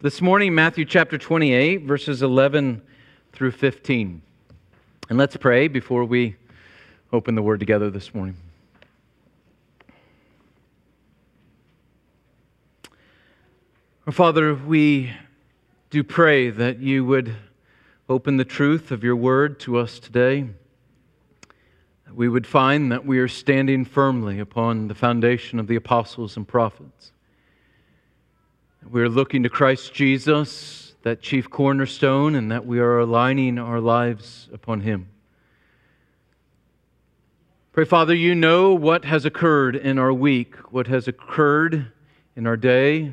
This morning, Matthew chapter 28, verses 11 through 15. And let's pray before we open the word together this morning. Our Father, we do pray that you would open the truth of your word to us today. That we would find that we are standing firmly upon the foundation of the apostles and prophets we're looking to Christ Jesus, that chief cornerstone, and that we are aligning our lives upon Him. Pray, Father, you know what has occurred in our week, what has occurred in our day.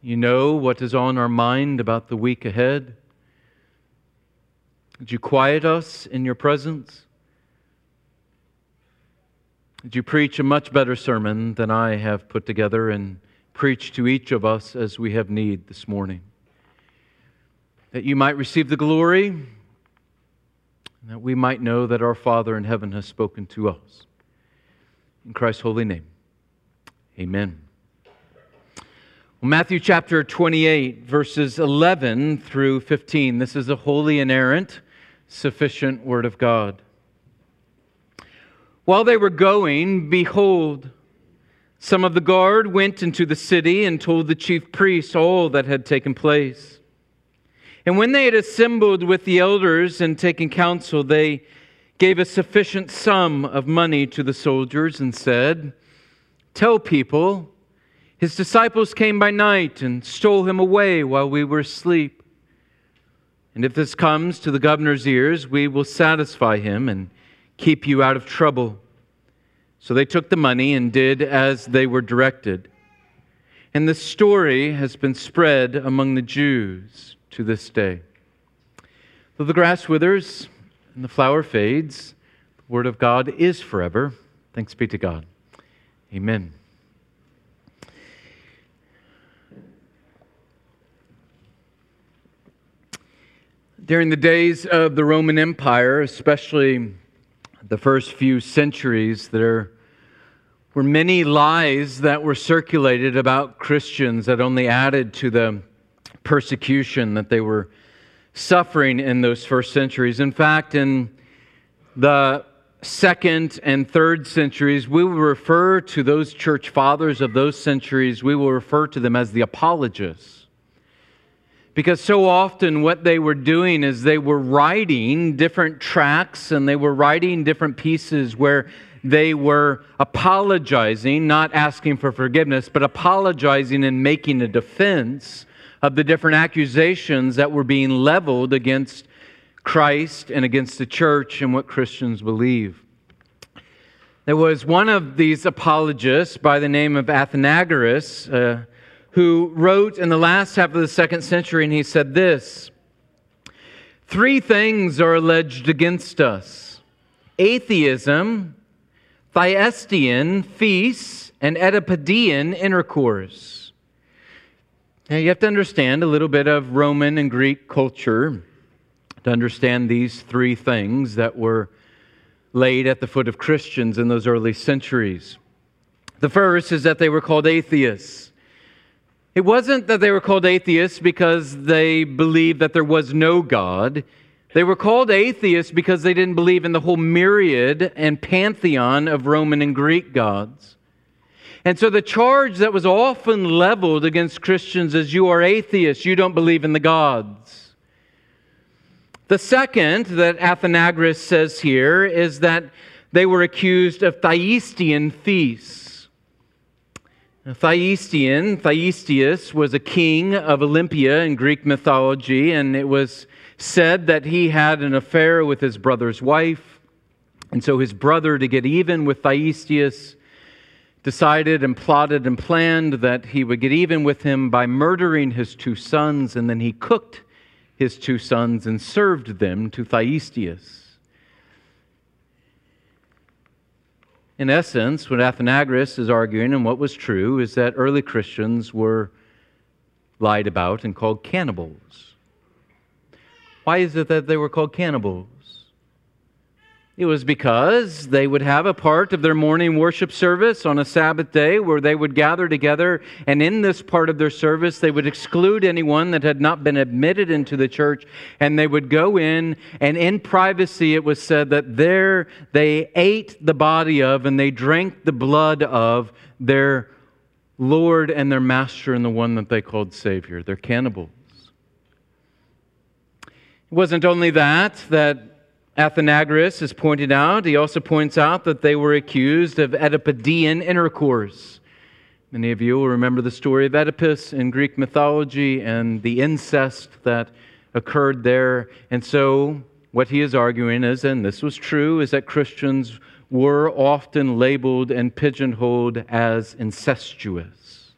You know what is on our mind about the week ahead. Would you quiet us in your presence? Would you preach a much better sermon than I have put together and preach to each of us as we have need this morning. That you might receive the glory, and that we might know that our Father in heaven has spoken to us. In Christ's holy name, amen. Well, Matthew chapter 28, verses 11 through 15. This is a holy, inerrant, sufficient word of God. While they were going, behold, some of the guard went into the city and told the chief priests all that had taken place. And when they had assembled with the elders and taken counsel, they gave a sufficient sum of money to the soldiers and said, Tell people, his disciples came by night and stole him away while we were asleep. And if this comes to the governor's ears, we will satisfy him and keep you out of trouble. So they took the money and did as they were directed. And the story has been spread among the Jews to this day. Though the grass withers and the flower fades, the word of God is forever. Thanks be to God. Amen. During the days of the Roman Empire, especially the first few centuries, there were many lies that were circulated about Christians that only added to the persecution that they were suffering in those first centuries. In fact, in the second and third centuries, we will refer to those church fathers of those centuries, we will refer to them as the apologists. Because so often what they were doing is they were writing different tracts and they were writing different pieces where they were apologizing, not asking for forgiveness, but apologizing and making a defense of the different accusations that were being leveled against Christ and against the church and what Christians believe. There was one of these apologists by the name of Athenagoras. Uh, who wrote in the last half of the second century, and he said this Three things are alleged against us atheism, Thyestean feasts, and Oedipodean intercourse. Now, you have to understand a little bit of Roman and Greek culture to understand these three things that were laid at the foot of Christians in those early centuries. The first is that they were called atheists. It wasn't that they were called atheists because they believed that there was no God. They were called atheists because they didn't believe in the whole myriad and pantheon of Roman and Greek gods. And so the charge that was often leveled against Christians is you are atheists, you don't believe in the gods. The second that Athenagoras says here is that they were accused of Thyestean feasts. Thyestean, Thyestius, was a king of Olympia in Greek mythology, and it was said that he had an affair with his brother's wife. And so his brother, to get even with Thyestius, decided and plotted and planned that he would get even with him by murdering his two sons, and then he cooked his two sons and served them to Thyestius. In essence, what Athenagoras is arguing and what was true is that early Christians were lied about and called cannibals. Why is it that they were called cannibals? It was because they would have a part of their morning worship service on a Sabbath day where they would gather together, and in this part of their service, they would exclude anyone that had not been admitted into the church, and they would go in, and in privacy, it was said that there they ate the body of and they drank the blood of their Lord and their Master, and the one that they called Savior. They're cannibals. It wasn't only that, that Athenagoras has pointed out. He also points out that they were accused of Oedipus intercourse. Many of you will remember the story of Oedipus in Greek mythology and the incest that occurred there. And so, what he is arguing is, and this was true, is that Christians were often labeled and pigeonholed as incestuous.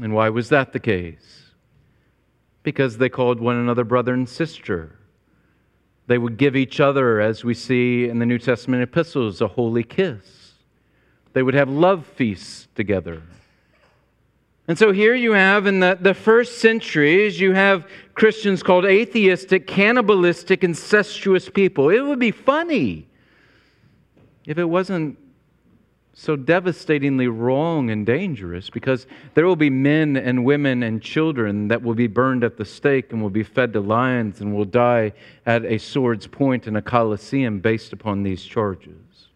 And why was that the case? Because they called one another brother and sister. They would give each other, as we see in the New Testament epistles, a holy kiss. They would have love feasts together. And so here you have in the, the first centuries, you have Christians called atheistic, cannibalistic, incestuous people. It would be funny if it wasn't so devastatingly wrong and dangerous because there will be men and women and children that will be burned at the stake and will be fed to lions and will die at a sword's point in a coliseum based upon these charges.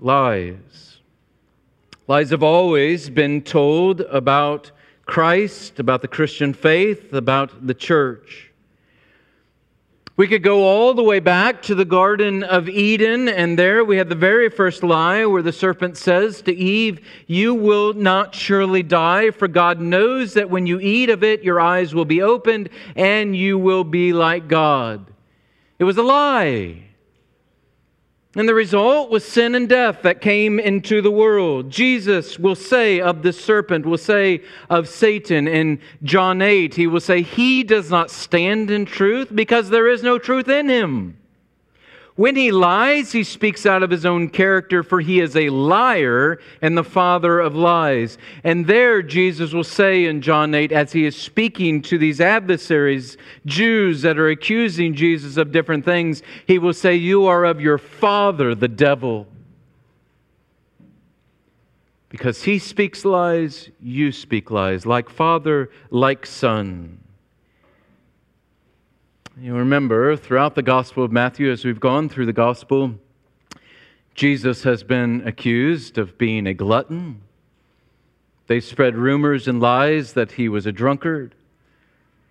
Lies. Lies have always been told about Christ, about the Christian faith, about the church. We could go all the way back to the Garden of Eden, and there we have the very first lie where the serpent says to Eve, You will not surely die, for God knows that when you eat of it, your eyes will be opened and you will be like God. It was a lie. And the result was sin and death that came into the world. Jesus will say of the serpent, will say of Satan in John 8, he will say, He does not stand in truth because there is no truth in him. When he lies, he speaks out of his own character, for he is a liar and the father of lies. And there, Jesus will say in John 8, as he is speaking to these adversaries, Jews that are accusing Jesus of different things, he will say, You are of your father, the devil. Because he speaks lies, you speak lies, like father, like son. You remember throughout the Gospel of Matthew, as we've gone through the Gospel, Jesus has been accused of being a glutton. They spread rumors and lies that he was a drunkard.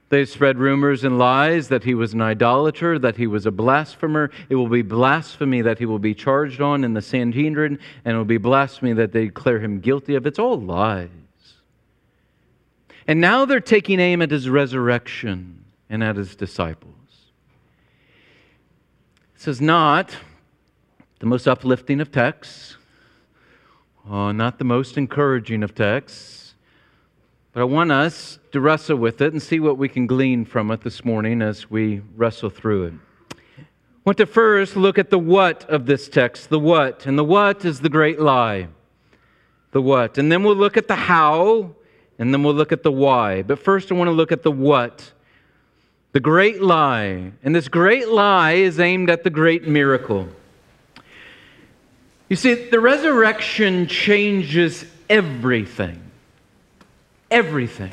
They spread rumors and lies that he was an idolater, that he was a blasphemer. It will be blasphemy that he will be charged on in the Sanhedrin, and it will be blasphemy that they declare him guilty of. It's all lies. And now they're taking aim at his resurrection and at his disciples. This is not the most uplifting of texts, uh, not the most encouraging of texts, but I want us to wrestle with it and see what we can glean from it this morning as we wrestle through it. I want to first look at the what of this text, the what. And the what is the great lie. The what. And then we'll look at the how, and then we'll look at the why. But first, I want to look at the what. The great lie. And this great lie is aimed at the great miracle. You see, the resurrection changes everything. Everything.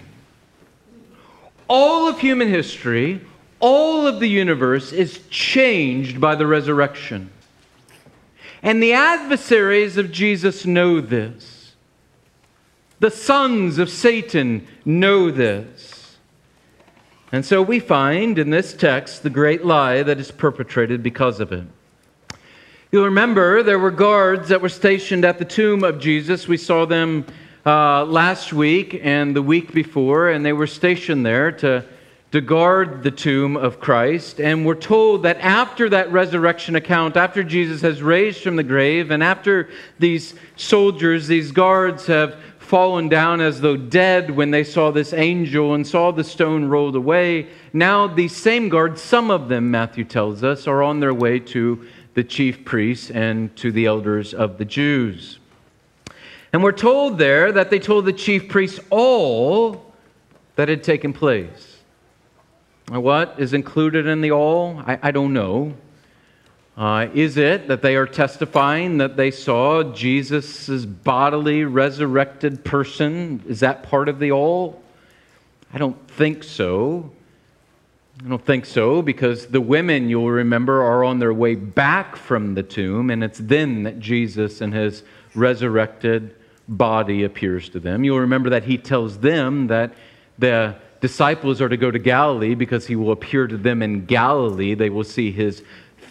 All of human history, all of the universe is changed by the resurrection. And the adversaries of Jesus know this. The sons of Satan know this. And so we find in this text the great lie that is perpetrated because of it. You'll remember there were guards that were stationed at the tomb of Jesus. We saw them uh, last week and the week before, and they were stationed there to, to guard the tomb of Christ. And we're told that after that resurrection account, after Jesus has raised from the grave, and after these soldiers, these guards have fallen down as though dead when they saw this angel and saw the stone rolled away. Now, these same guards, some of them, Matthew tells us, are on their way to the chief priests and to the elders of the Jews. And we're told there that they told the chief priests all that had taken place. What is included in the all? I, I don't know. Uh, is it that they are testifying that they saw Jesus' bodily resurrected person? Is that part of the all? I don't think so. I don't think so because the women, you'll remember, are on their way back from the tomb, and it's then that Jesus and his resurrected body appears to them. You'll remember that he tells them that the disciples are to go to Galilee because he will appear to them in Galilee. They will see his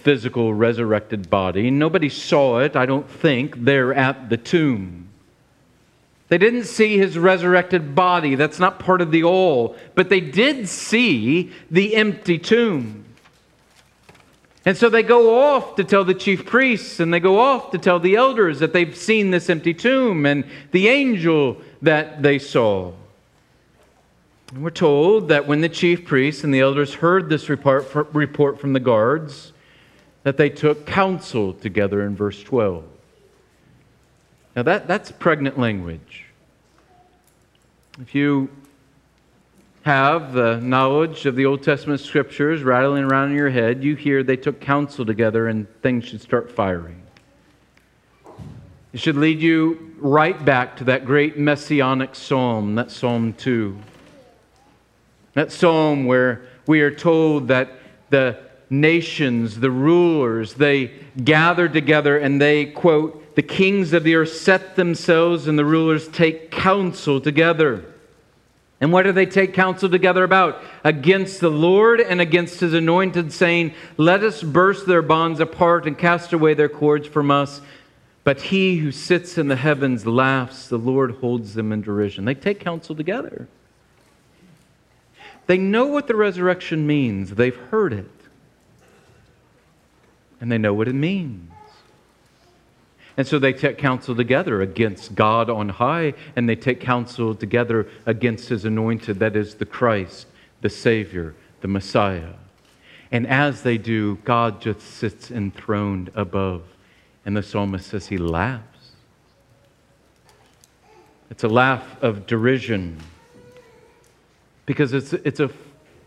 physical resurrected body. Nobody saw it, I don't think, there at the tomb. They didn't see his resurrected body. That's not part of the all. But they did see the empty tomb. And so they go off to tell the chief priests and they go off to tell the elders that they've seen this empty tomb and the angel that they saw. And we're told that when the chief priests and the elders heard this report, report from the guards, that they took counsel together in verse 12. Now, that, that's pregnant language. If you have the knowledge of the Old Testament scriptures rattling around in your head, you hear they took counsel together and things should start firing. It should lead you right back to that great messianic psalm, that Psalm 2. That psalm where we are told that the nations, the rulers, they gather together and they, quote, the kings of the earth set themselves and the rulers take counsel together. And what do they take counsel together about? Against the Lord and against his anointed, saying, Let us burst their bonds apart and cast away their cords from us. But he who sits in the heavens laughs, the Lord holds them in derision. They take counsel together. They know what the resurrection means, they've heard it and they know what it means. And so they take counsel together against God on high, and they take counsel together against his anointed, that is the Christ, the Savior, the Messiah. And as they do, God just sits enthroned above. And the psalmist says he laughs. It's a laugh of derision because it's, it's, a,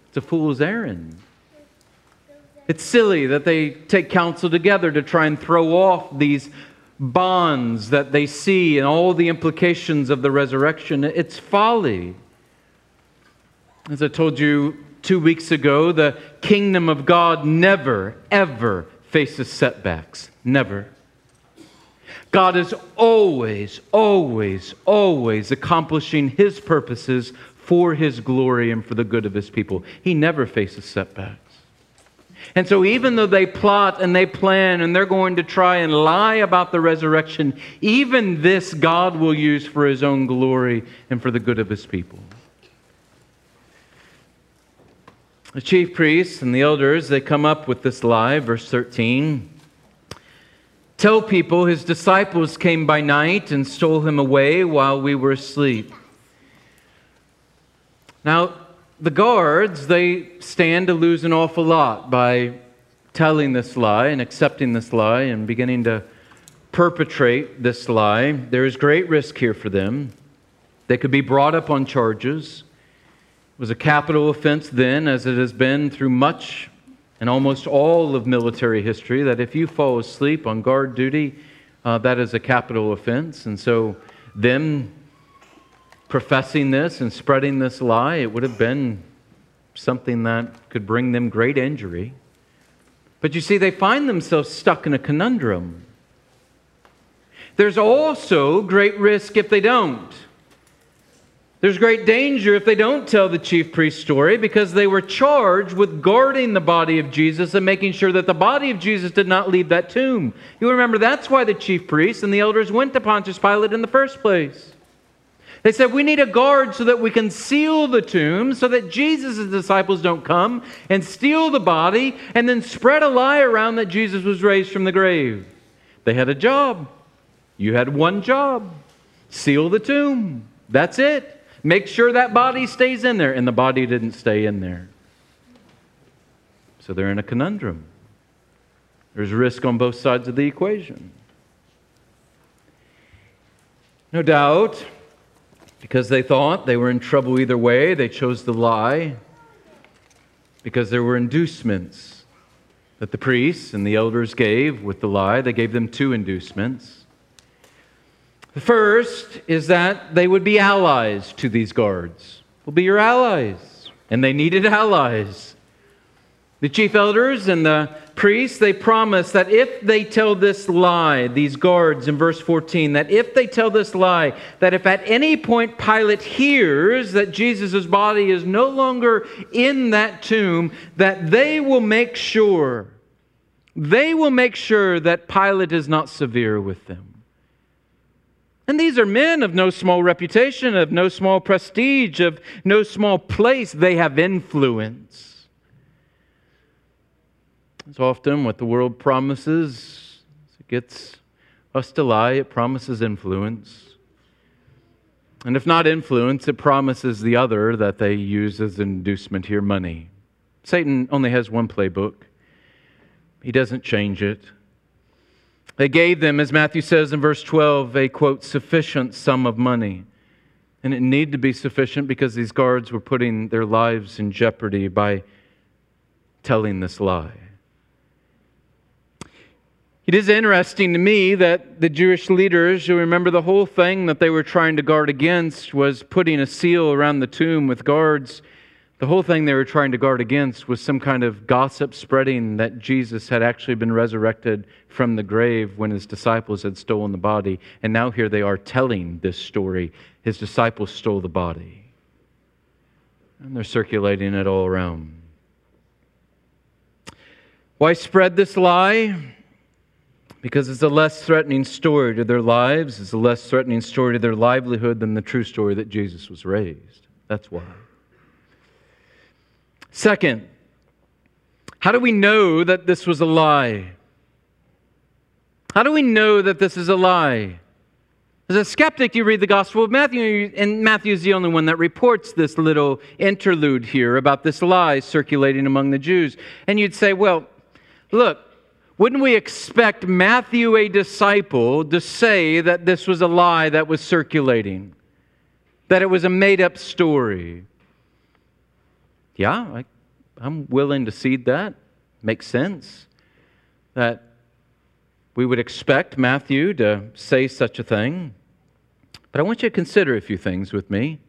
it's a fool's errand. It's silly that they take counsel together to try and throw off these bonds that they see and all the implications of the resurrection. It's folly. As I told you two weeks ago, the kingdom of God never, ever faces setbacks. Never. God is always, always, always accomplishing his purposes for his glory and for the good of his people. He never faces setbacks. And so, even though they plot and they plan and they're going to try and lie about the resurrection, even this God will use for his own glory and for the good of his people. The chief priests and the elders, they come up with this lie, verse 13. Tell people his disciples came by night and stole him away while we were asleep. Now, the guards, they stand to lose an awful lot by telling this lie and accepting this lie and beginning to perpetrate this lie. There is great risk here for them. They could be brought up on charges. It was a capital offense then, as it has been through much and almost all of military history, that if you fall asleep on guard duty, uh, that is a capital offense. And so, them professing this and spreading this lie, it would have been something that could bring them great injury. But you see, they find themselves stuck in a conundrum. There's also great risk if they don't. There's great danger if they don't tell the chief priest story because they were charged with guarding the body of Jesus and making sure that the body of Jesus did not leave that tomb. You remember that's why the chief priests and the elders went to Pontius Pilate in the first place. They said, We need a guard so that we can seal the tomb so that Jesus' disciples don't come and steal the body and then spread a lie around that Jesus was raised from the grave. They had a job. You had one job seal the tomb. That's it. Make sure that body stays in there. And the body didn't stay in there. So they're in a conundrum. There's risk on both sides of the equation. No doubt, because they thought they were in trouble either way, they chose to lie. because there were inducements that the priests and the elders gave with the lie. They gave them two inducements. The first is that they would be allies to these guards. We'll be your allies. And they needed allies. The chief elders and the priests, they promise that if they tell this lie, these guards in verse 14, that if they tell this lie, that if at any point Pilate hears that Jesus' body is no longer in that tomb, that they will make sure, they will make sure that Pilate is not severe with them. And these are men of no small reputation, of no small prestige, of no small place. They have influence. It's often what the world promises. It gets us to lie, it promises influence. And if not influence, it promises the other that they use as inducement here money. Satan only has one playbook, he doesn't change it. They gave them, as Matthew says in verse 12, a quote, sufficient sum of money. And it needed to be sufficient because these guards were putting their lives in jeopardy by telling this lie. It is interesting to me that the Jewish leaders, who remember the whole thing that they were trying to guard against was putting a seal around the tomb with guards. The whole thing they were trying to guard against was some kind of gossip spreading that Jesus had actually been resurrected from the grave when his disciples had stolen the body. And now here they are telling this story. His disciples stole the body. And they're circulating it all around. Why spread this lie? Because it's a less threatening story to their lives, it's a less threatening story to their livelihood than the true story that Jesus was raised. That's why. Second, how do we know that this was a lie? How do we know that this is a lie? As a skeptic, you read the Gospel of Matthew, and Matthew is the only one that reports this little interlude here about this lie circulating among the Jews. And you'd say, well, look, wouldn't we expect Matthew, a disciple, to say that this was a lie that was circulating? That it was a made up story? Yeah, I, I'm willing to cede that. Makes sense. That we would expect Matthew to say such a thing. But I want you to consider a few things with me.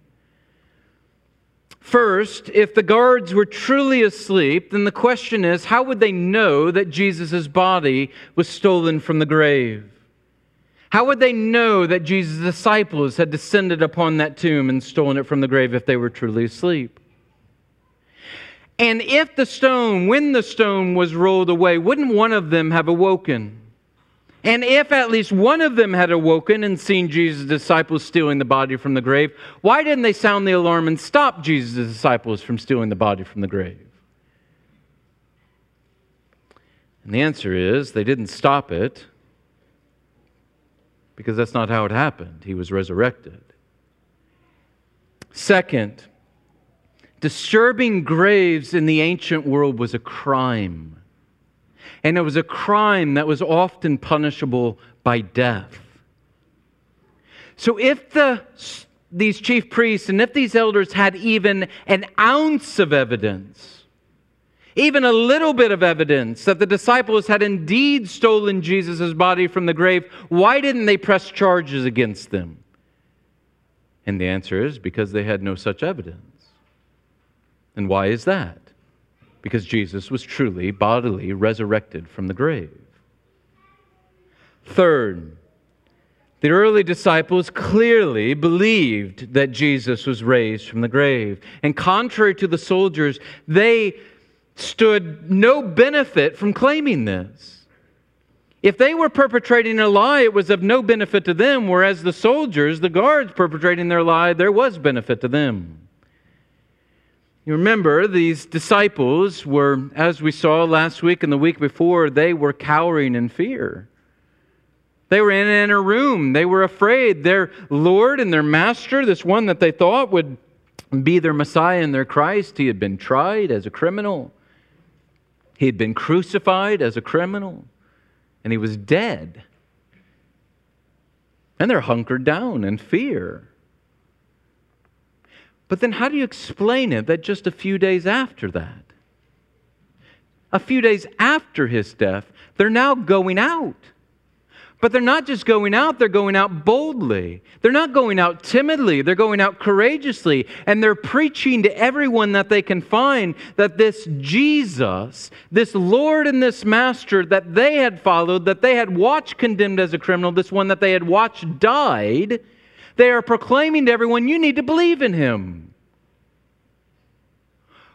First, if the guards were truly asleep, then the question is how would they know that Jesus' body was stolen from the grave? How would they know that Jesus' disciples had descended upon that tomb and stolen it from the grave if they were truly asleep? And if the stone, when the stone was rolled away, wouldn't one of them have awoken? And if at least one of them had awoken and seen Jesus' disciples stealing the body from the grave, why didn't they sound the alarm and stop Jesus' disciples from stealing the body from the grave? And the answer is they didn't stop it because that's not how it happened. He was resurrected. Second, disturbing graves in the ancient world was a crime and it was a crime that was often punishable by death. So if the, these chief priests and if these elders had even an ounce of evidence, even a little bit of evidence that the disciples had indeed stolen Jesus' body from the grave, why didn't they press charges against them? And the answer is because they had no such evidence. And why is that? Because Jesus was truly bodily resurrected from the grave. Third, the early disciples clearly believed that Jesus was raised from the grave. And contrary to the soldiers, they stood no benefit from claiming this. If they were perpetrating a lie, it was of no benefit to them, whereas the soldiers, the guards perpetrating their lie, there was benefit to them. You remember, these disciples were, as we saw last week and the week before, they were cowering in fear. They were in an inner room. They were afraid. Their Lord and their Master, this one that they thought would be their Messiah and their Christ, he had been tried as a criminal. He had been crucified as a criminal. And he was dead. And they're hunkered down in fear. But then, how do you explain it that just a few days after that, a few days after his death, they're now going out. But they're not just going out, they're going out boldly. They're not going out timidly, they're going out courageously. And they're preaching to everyone that they can find that this Jesus, this Lord and this Master that they had followed, that they had watched condemned as a criminal, this one that they had watched died, they are proclaiming to everyone, you need to believe in him.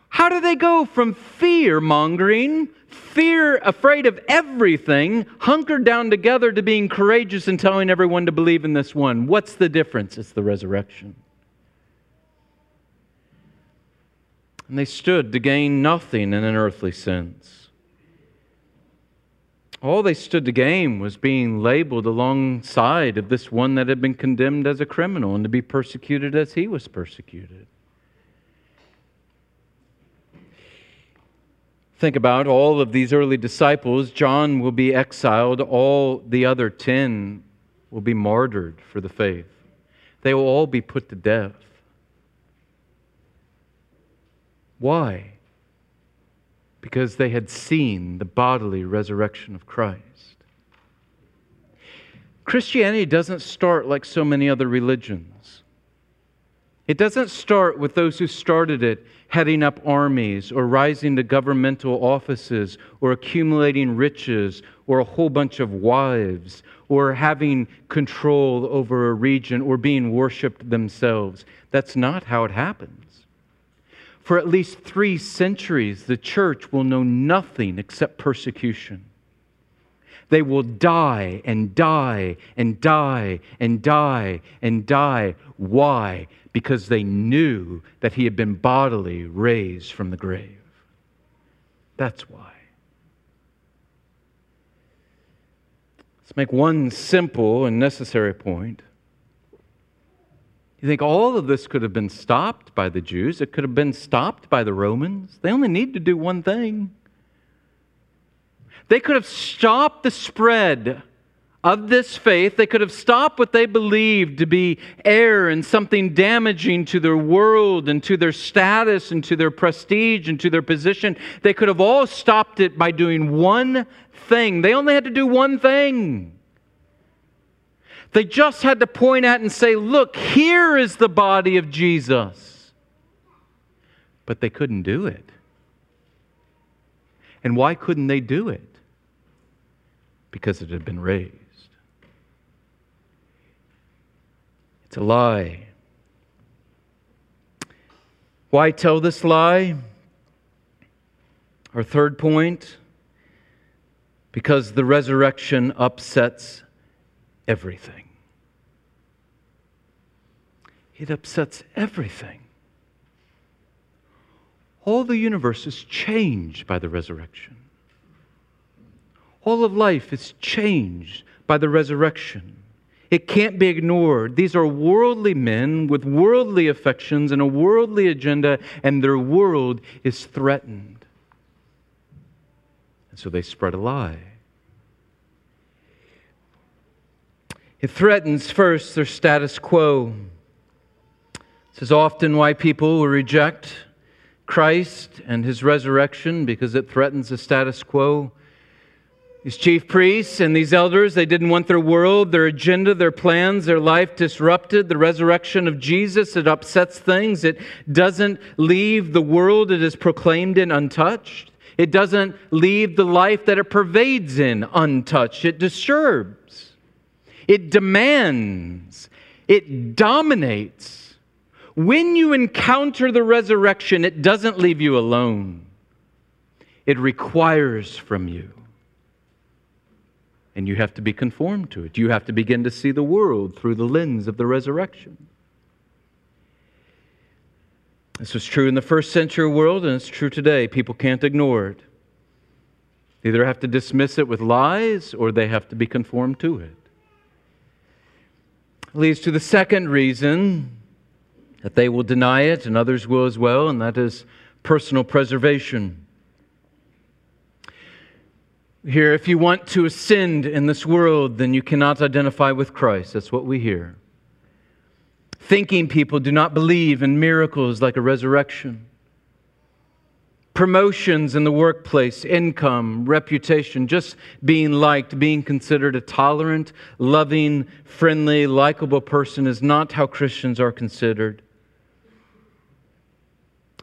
How do they go from fear mongering fear, afraid of everything, hunkered down together to being courageous and telling everyone to believe in this one. What's the difference? It's the resurrection. And they stood to gain nothing in an earthly sense. All they stood to gain was being labeled alongside of this one that had been condemned as a criminal and to be persecuted as he was persecuted. Think about all of these early disciples. John will be exiled, all the other 10 will be martyred for the faith. They will all be put to death. Why? Because they had seen the bodily resurrection of Christ. Christianity doesn't start like so many other religions. It doesn't start with those who started it heading up armies or rising to governmental offices or accumulating riches or a whole bunch of wives or having control over a region or being worshiped themselves. That's not how it happens. For at least three centuries, the church will know nothing except persecution. They will die and die and die and die and die. Why? because they knew that he had been bodily raised from the grave. That's why. Let's make one simple and necessary point. You think all of this could have been stopped by the Jews? It could have been stopped by the Romans? They only need to do one thing. They could have stopped the spread of this faith, they could have stopped what they believed to be error and something damaging to their world and to their status and to their prestige and to their position. They could have all stopped it by doing one thing. They only had to do one thing. They just had to point at and say, Look, here is the body of Jesus. But they couldn't do it. And why couldn't they do it? Because it had been raised. It's a lie. Why tell this lie? Our third point because the resurrection upsets everything. It upsets everything. All the universe is changed by the resurrection. All of life is changed by the resurrection. It can't be ignored. These are worldly men with worldly affections and a worldly agenda, and their world is threatened. And so they spread a lie. It threatens first their status quo. This is often why people will reject Christ and his resurrection because it threatens the status quo. These chief priests and these elders, they didn't want their world, their agenda, their plans, their life disrupted. The resurrection of Jesus, it upsets things. It doesn't leave the world it is proclaimed in untouched. It doesn't leave the life that it pervades in untouched. It disturbs. It demands. It dominates. When you encounter the resurrection, it doesn't leave you alone. It requires from you and you have to be conformed to it. You have to begin to see the world through the lens of the resurrection. This was true in the first century world, and it's true today. People can't ignore it. They either have to dismiss it with lies or they have to be conformed to it. Leads to the second reason that they will deny it, and others will as well, and that is personal preservation here if you want to ascend in this world, then you cannot identify with Christ. That's what we hear. Thinking people do not believe in miracles like a resurrection. Promotions in the workplace, income, reputation, just being liked, being considered a tolerant, loving, friendly, likable person is not how Christians are considered.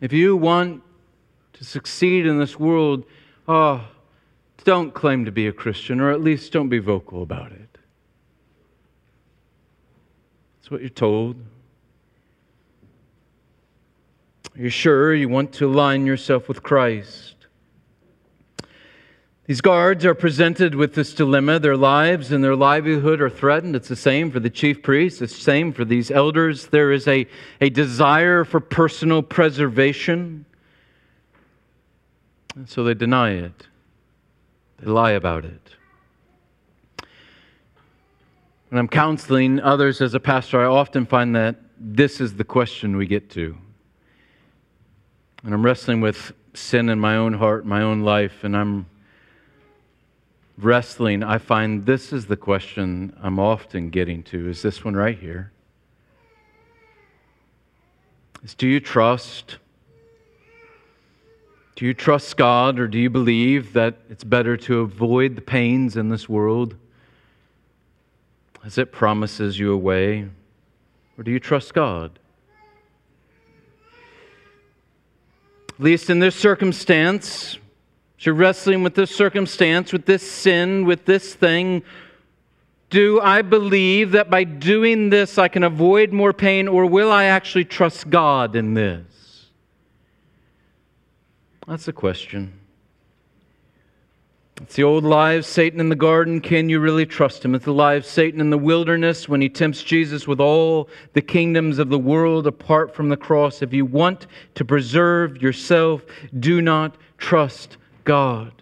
If you want to succeed in this world, oh, don't claim to be a Christian, or at least don't be vocal about it. That's what you're told. You're sure you want to align yourself with Christ. These guards are presented with this dilemma. Their lives and their livelihood are threatened. It's the same for the chief priests, it's the same for these elders. There is a, a desire for personal preservation. And so they deny it, they lie about it. When I'm counseling others as a pastor, I often find that this is the question we get to and I'm wrestling with sin in my own heart, my own life, and I'm wrestling, I find this is the question I'm often getting to is this one right here. Is do you trust? Do you trust God or do you believe that it's better to avoid the pains in this world as it promises you a way? Or do you trust God? At least in this circumstance, you're wrestling with this circumstance, with this sin, with this thing. Do I believe that by doing this I can avoid more pain, or will I actually trust God in this? That's the question. It's the old lie of Satan in the garden. Can you really trust him? It's the lie of Satan in the wilderness when he tempts Jesus with all the kingdoms of the world apart from the cross. If you want to preserve yourself, do not trust God.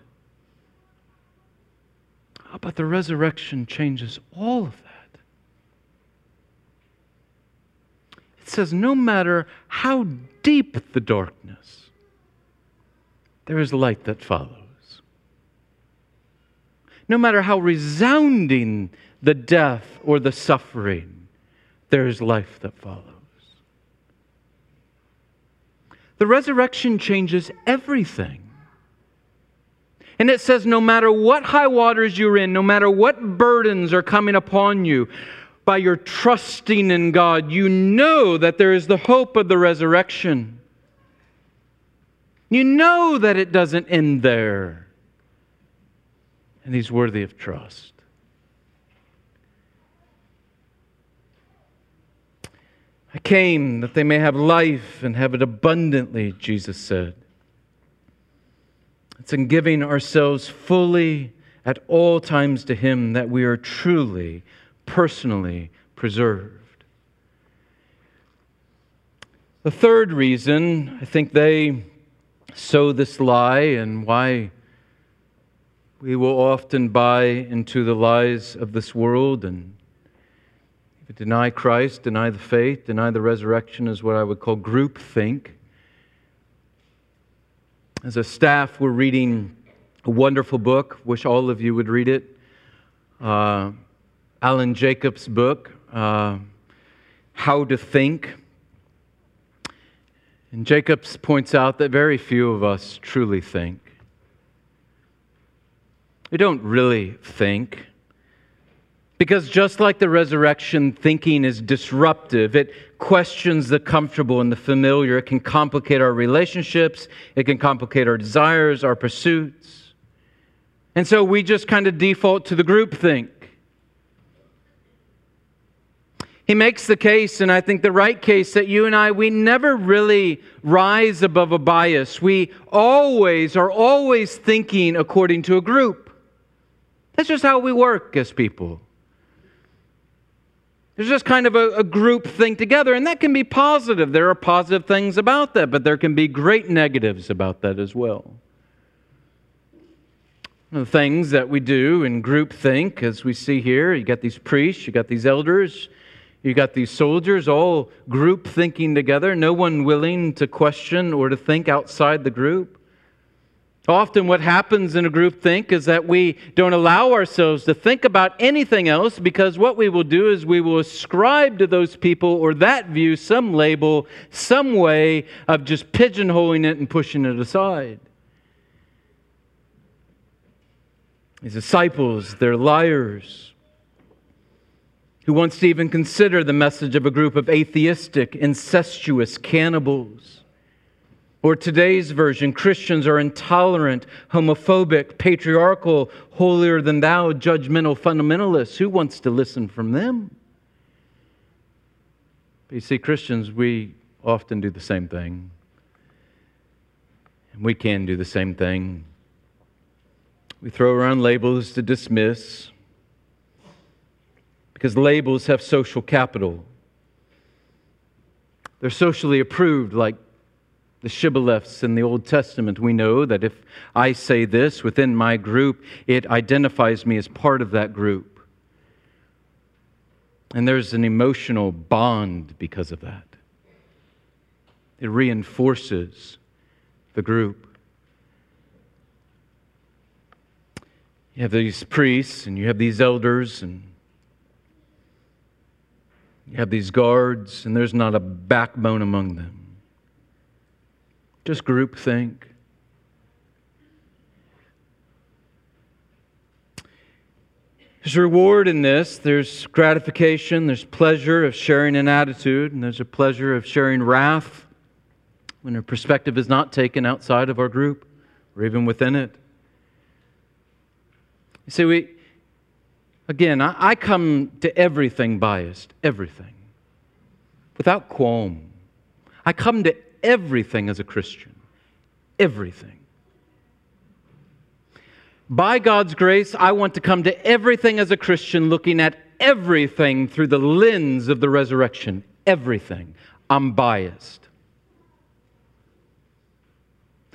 But the resurrection changes all of that. It says, no matter how deep the darkness, there is light that follows no matter how resounding the death or the suffering, there is life that follows. The resurrection changes everything. And it says, no matter what high waters you're in, no matter what burdens are coming upon you, by your trusting in God, you know that there is the hope of the resurrection. You know that it doesn't end there and he's worthy of trust. I came that they may have life and have it abundantly, Jesus said. It's in giving ourselves fully at all times to Him that we are truly, personally preserved. The third reason I think they sow this lie and why we will often buy into the lies of this world and deny Christ, deny the faith, deny the resurrection is what I would call group think. As a staff, we're reading a wonderful book. Wish all of you would read it. Uh, Alan Jacobs' book, uh, How to Think. And Jacobs points out that very few of us truly think. We don't really think. Because just like the resurrection, thinking is disruptive. It questions the comfortable and the familiar. It can complicate our relationships, it can complicate our desires, our pursuits. And so we just kind of default to the group think. He makes the case, and I think the right case, that you and I, we never really rise above a bias. We always are always thinking according to a group. That's just how we work as people. There's just kind of a, a, group thing together, and that can be positive. There are positive things about that, but there can be great negatives about that as well. The things that we do in group think, as we see here, you got these priests, you got these elders, you got these soldiers all group thinking together, no one willing to question or to think outside the group. Often, what happens in a group think is that we don't allow ourselves to think about anything else because what we will do is we will ascribe to those people or that view some label, some way of just pigeonholing it and pushing it aside. These disciples, they're liars. Who wants to even consider the message of a group of atheistic, incestuous cannibals? Or today's version Christians are intolerant, homophobic, patriarchal, holier than thou, judgmental fundamentalists. Who wants to listen from them? But you see, Christians, we often do the same thing. And we can do the same thing. We throw around labels to dismiss because labels have social capital. They're socially approved, like the shibboleths in the Old Testament, we know that if I say this within my group, it identifies me as part of that group. And there's an emotional bond because of that. It reinforces the group. You have these priests and you have these elders and you have these guards, and there's not a backbone among them just groupthink. There's reward in this. There's gratification. There's pleasure of sharing an attitude, and there's a pleasure of sharing wrath when a perspective is not taken outside of our group or even within it. You see, we, again, I, I come to everything biased, everything, without qualm. I come to everything as a Christian. Everything. By God's grace, I want to come to everything as a Christian looking at everything through the lens of the resurrection. Everything. I'm biased.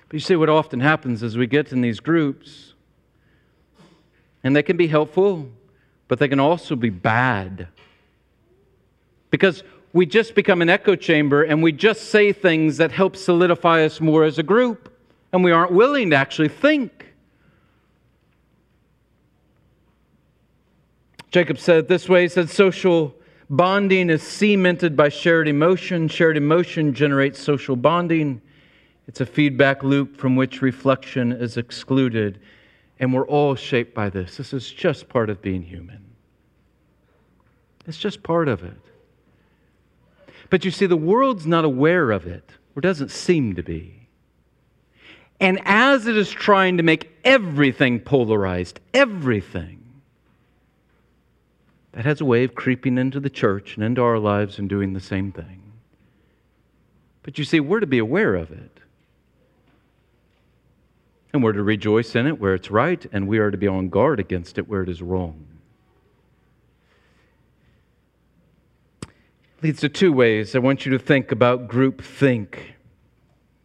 But you see, what often happens is we get in these groups, and they can be helpful, but they can also be bad. Because we just become an echo chamber and we just say things that help solidify us more as a group, and we aren't willing to actually think. Jacob said it this way he said, Social bonding is cemented by shared emotion. Shared emotion generates social bonding. It's a feedback loop from which reflection is excluded. And we're all shaped by this. This is just part of being human. It's just part of it. But you see, the world's not aware of it, or doesn't seem to be. And as it is trying to make everything polarized, everything, that has a way of creeping into the church and into our lives and doing the same thing. But you see, we're to be aware of it. And we're to rejoice in it where it's right, and we are to be on guard against it where it is wrong. Leads to two ways I want you to think about group think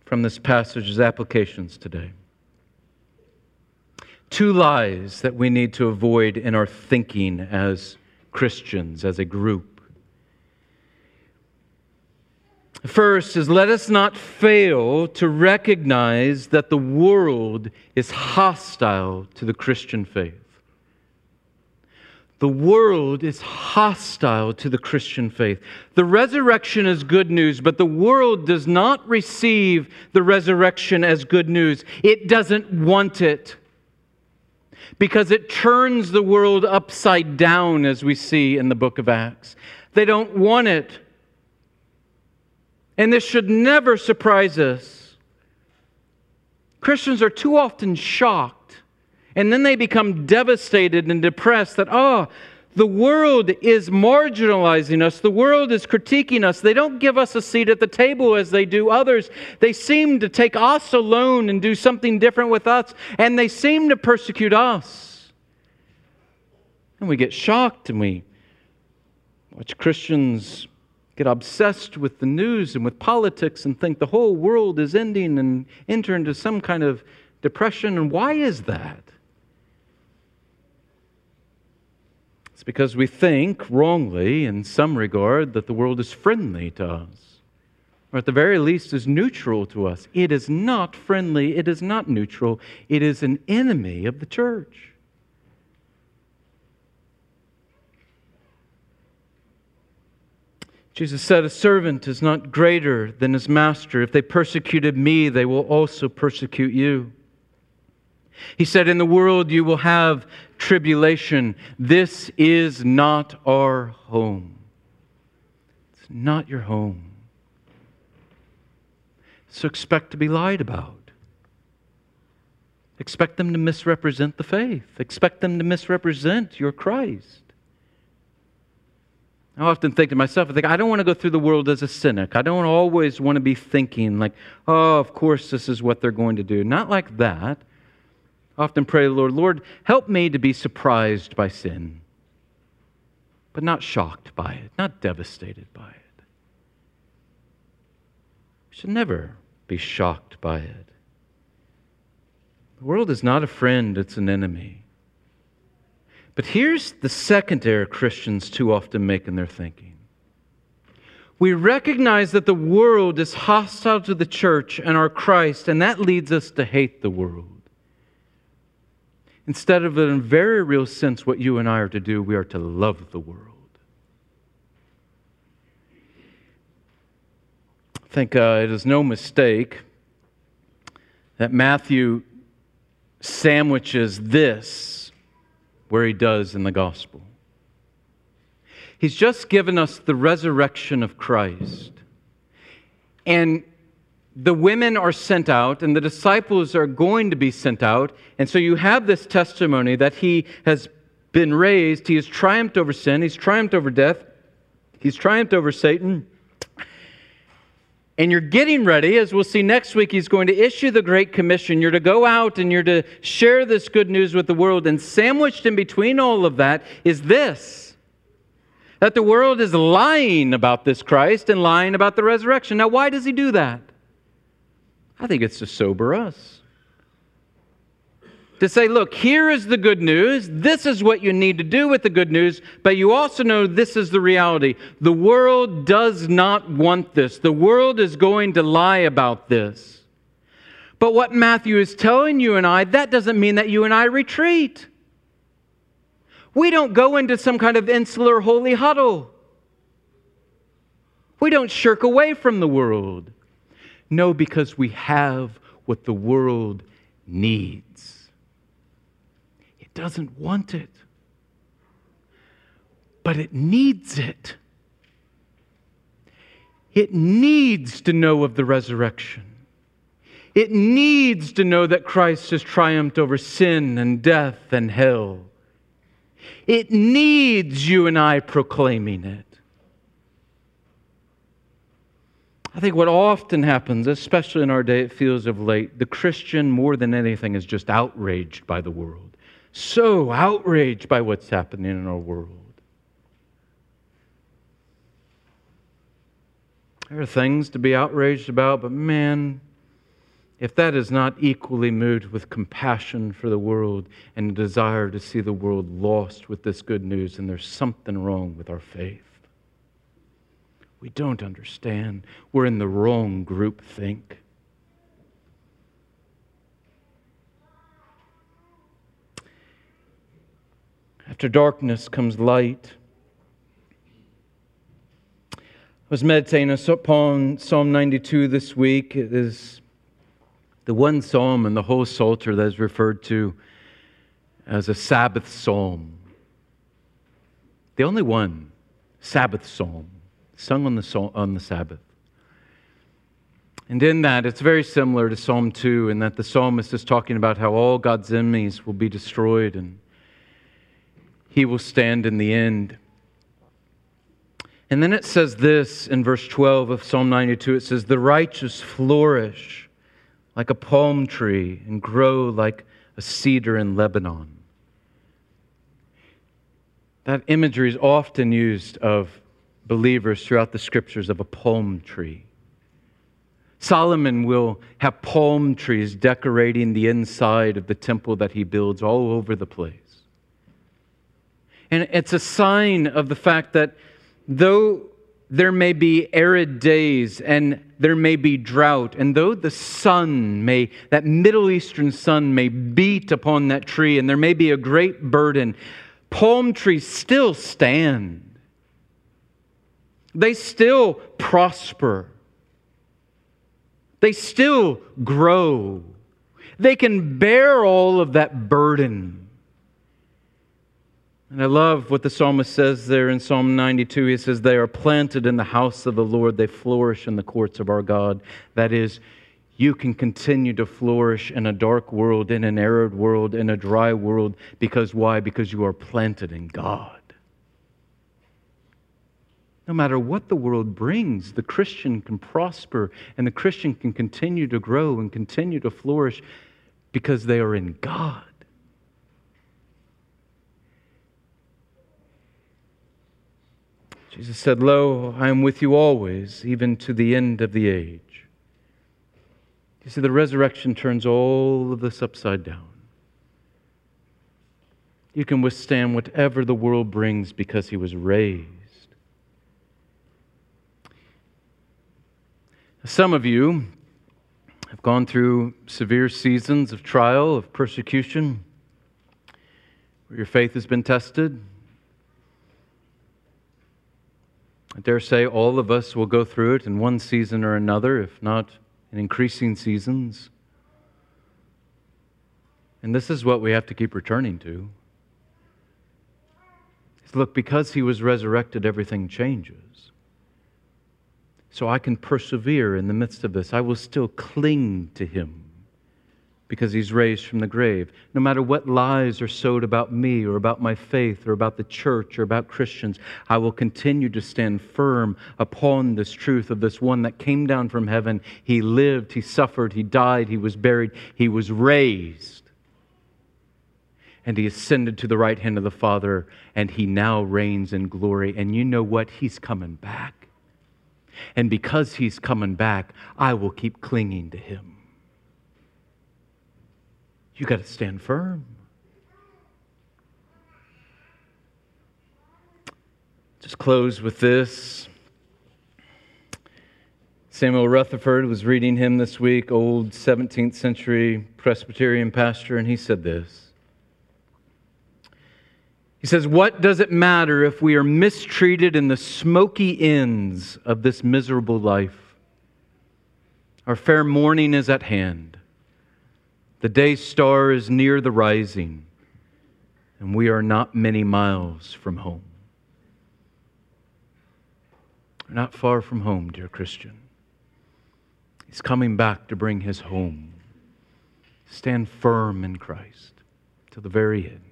from this passage's applications today. Two lies that we need to avoid in our thinking as Christians, as a group. First is let us not fail to recognize that the world is hostile to the Christian faith. The world is hostile to the Christian faith. The resurrection is good news, but the world does not receive the resurrection as good news. It doesn't want it because it turns the world upside down, as we see in the book of Acts. They don't want it. And this should never surprise us. Christians are too often shocked and then they become devastated and depressed that, oh, the world is marginalizing us. The world is critiquing us. They don't give us a seat at the table as they do others. They seem to take us alone and do something different with us, and they seem to persecute us. And we get shocked and we watch Christians get obsessed with the news and with politics and think the whole world is ending and enter into some kind of depression. And why is that? It's because we think wrongly, in some regard, that the world is friendly to us. or at the very least is neutral to us. It is not friendly, it is not neutral, it is an enemy of the church. Jesus said, A servant is not greater than his master. If they persecuted me, they will also persecute you. He said, In the world you will have tribulation. This is not our home. It's not your home. So expect to be lied about. Expect them to misrepresent the faith. Expect them to misrepresent your Christ. I often think to myself, I think, I don't want to go through the world as a cynic. I don't always want to be thinking, like, oh, of course, this is what they're going to do. Not like that. Often pray, Lord, Lord, help me to be surprised by sin, but not shocked by it, not devastated by it. We should never be shocked by it. The world is not a friend, it's an enemy. But here's the second error Christians too often make in their thinking. We recognize that the world is hostile to the church and our Christ, and that leads us to hate the world. Instead of, in a very real sense, what you and I are to do, we are to love the world. I think uh, it is no mistake that Matthew sandwiches this where he does in the gospel. He's just given us the resurrection of Christ. And the women are sent out, and the disciples are going to be sent out. And so you have this testimony that he has been raised, he has triumphed over sin, he's triumphed over death, he's triumphed over Satan. And you're getting ready, as we'll see next week, he's going to issue the Great Commission. You're to go out and you're to share this good news with the world. And sandwiched in between all of that is this that the world is lying about this Christ and lying about the resurrection. Now, why does he do that? I think it's to sober us to say, look, here is the good news. This is what you need to do with the good news. But you also know this is the reality. The world does not want this, the world is going to lie about this. But what Matthew is telling you and I, that doesn't mean that you and I retreat. We don't go into some kind of insular holy huddle. We don't shirk away from the world. No, because we have what the world needs It doesn't want it, but it needs it. It needs to know of the resurrection. It needs to know that Christ has triumphed over sin and death and hell. It needs you and I proclaiming it. I think what often happens, especially in our day, it feels of late, the Christian more than anything is just outraged by the world so outraged by what's happening in our world. There are things to be outraged about, but man, if that is not equally moved with compassion for the world and a desire to see the world lost with this good news, then there's something wrong with our faith. We don't understand. We're in the wrong group think. After darkness comes light. I was meditating upon Psalm 92 this week. It is the one psalm in the whole Psalter that is referred to as a Sabbath psalm. The only one, Sabbath psalm, sung on the, on the Sabbath. And in that, it's very similar to Psalm 2 in that the psalmist is talking about how all God's enemies will be destroyed and he will stand in the end. And then it says this in verse 12 of Psalm 92 it says, The righteous flourish like a palm tree and grow like a cedar in Lebanon. That imagery is often used of believers throughout the scriptures of a palm tree. Solomon will have palm trees decorating the inside of the temple that he builds all over the place. And it's a sign of the fact that though there may be arid days and there may be drought, and though the sun may, that Middle Eastern sun may beat upon that tree, and there may be a great burden, palm trees still stand. They still prosper. They still grow. They can bear all of that burden. And I love what the psalmist says there in Psalm 92. He says, They are planted in the house of the Lord, they flourish in the courts of our God. That is, you can continue to flourish in a dark world, in an arid world, in a dry world. Because why? Because you are planted in God. No matter what the world brings, the Christian can prosper and the Christian can continue to grow and continue to flourish because they are in God. Jesus said, Lo, I am with you always, even to the end of the age. You see, the resurrection turns all of this upside down. You can withstand whatever the world brings because he was raised. Some of you have gone through severe seasons of trial, of persecution, where your faith has been tested. I dare say all of us will go through it in one season or another, if not in increasing seasons. And this is what we have to keep returning to. Look, because he was resurrected, everything changes. So I can persevere in the midst of this. I will still cling to him because he's raised from the grave. No matter what lies are sowed about me or about my faith or about the church or about Christians, I will continue to stand firm upon this truth of this one that came down from heaven. He lived, he suffered, he died, he was buried, he was raised. And he ascended to the right hand of the Father, and he now reigns in glory. And you know what? He's coming back. And because he's coming back, I will keep clinging to him. You got to stand firm. Just close with this. Samuel Rutherford was reading him this week, old 17th century Presbyterian pastor, and he said this. He says, What does it matter if we are mistreated in the smoky ends of this miserable life? Our fair morning is at hand. The day star is near the rising, and we are not many miles from home. We're not far from home, dear Christian. He's coming back to bring his home. Stand firm in Christ to the very end,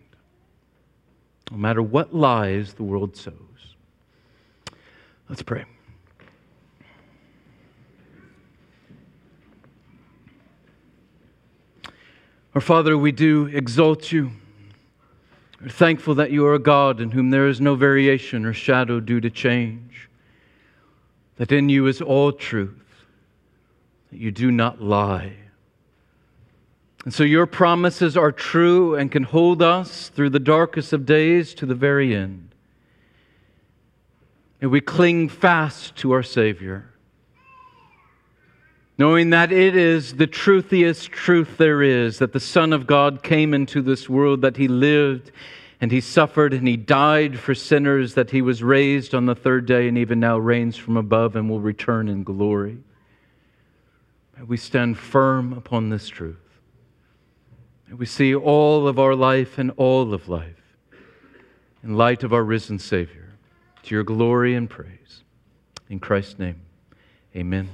no matter what lies the world sows. Let's pray. Our Father, we do exalt you. We're thankful that you are a God in whom there is no variation or shadow due to change, that in you is all truth, that you do not lie. And so your promises are true and can hold us through the darkest of days to the very end. And we cling fast to our Savior knowing that it is the truthiest truth there is that the Son of God came into this world, that he lived and he suffered and he died for sinners, that he was raised on the third day and even now reigns from above and will return in glory. we stand firm upon this truth. We see all of our life and all of life in light of our risen Savior. To your glory and praise. In Christ's name, amen.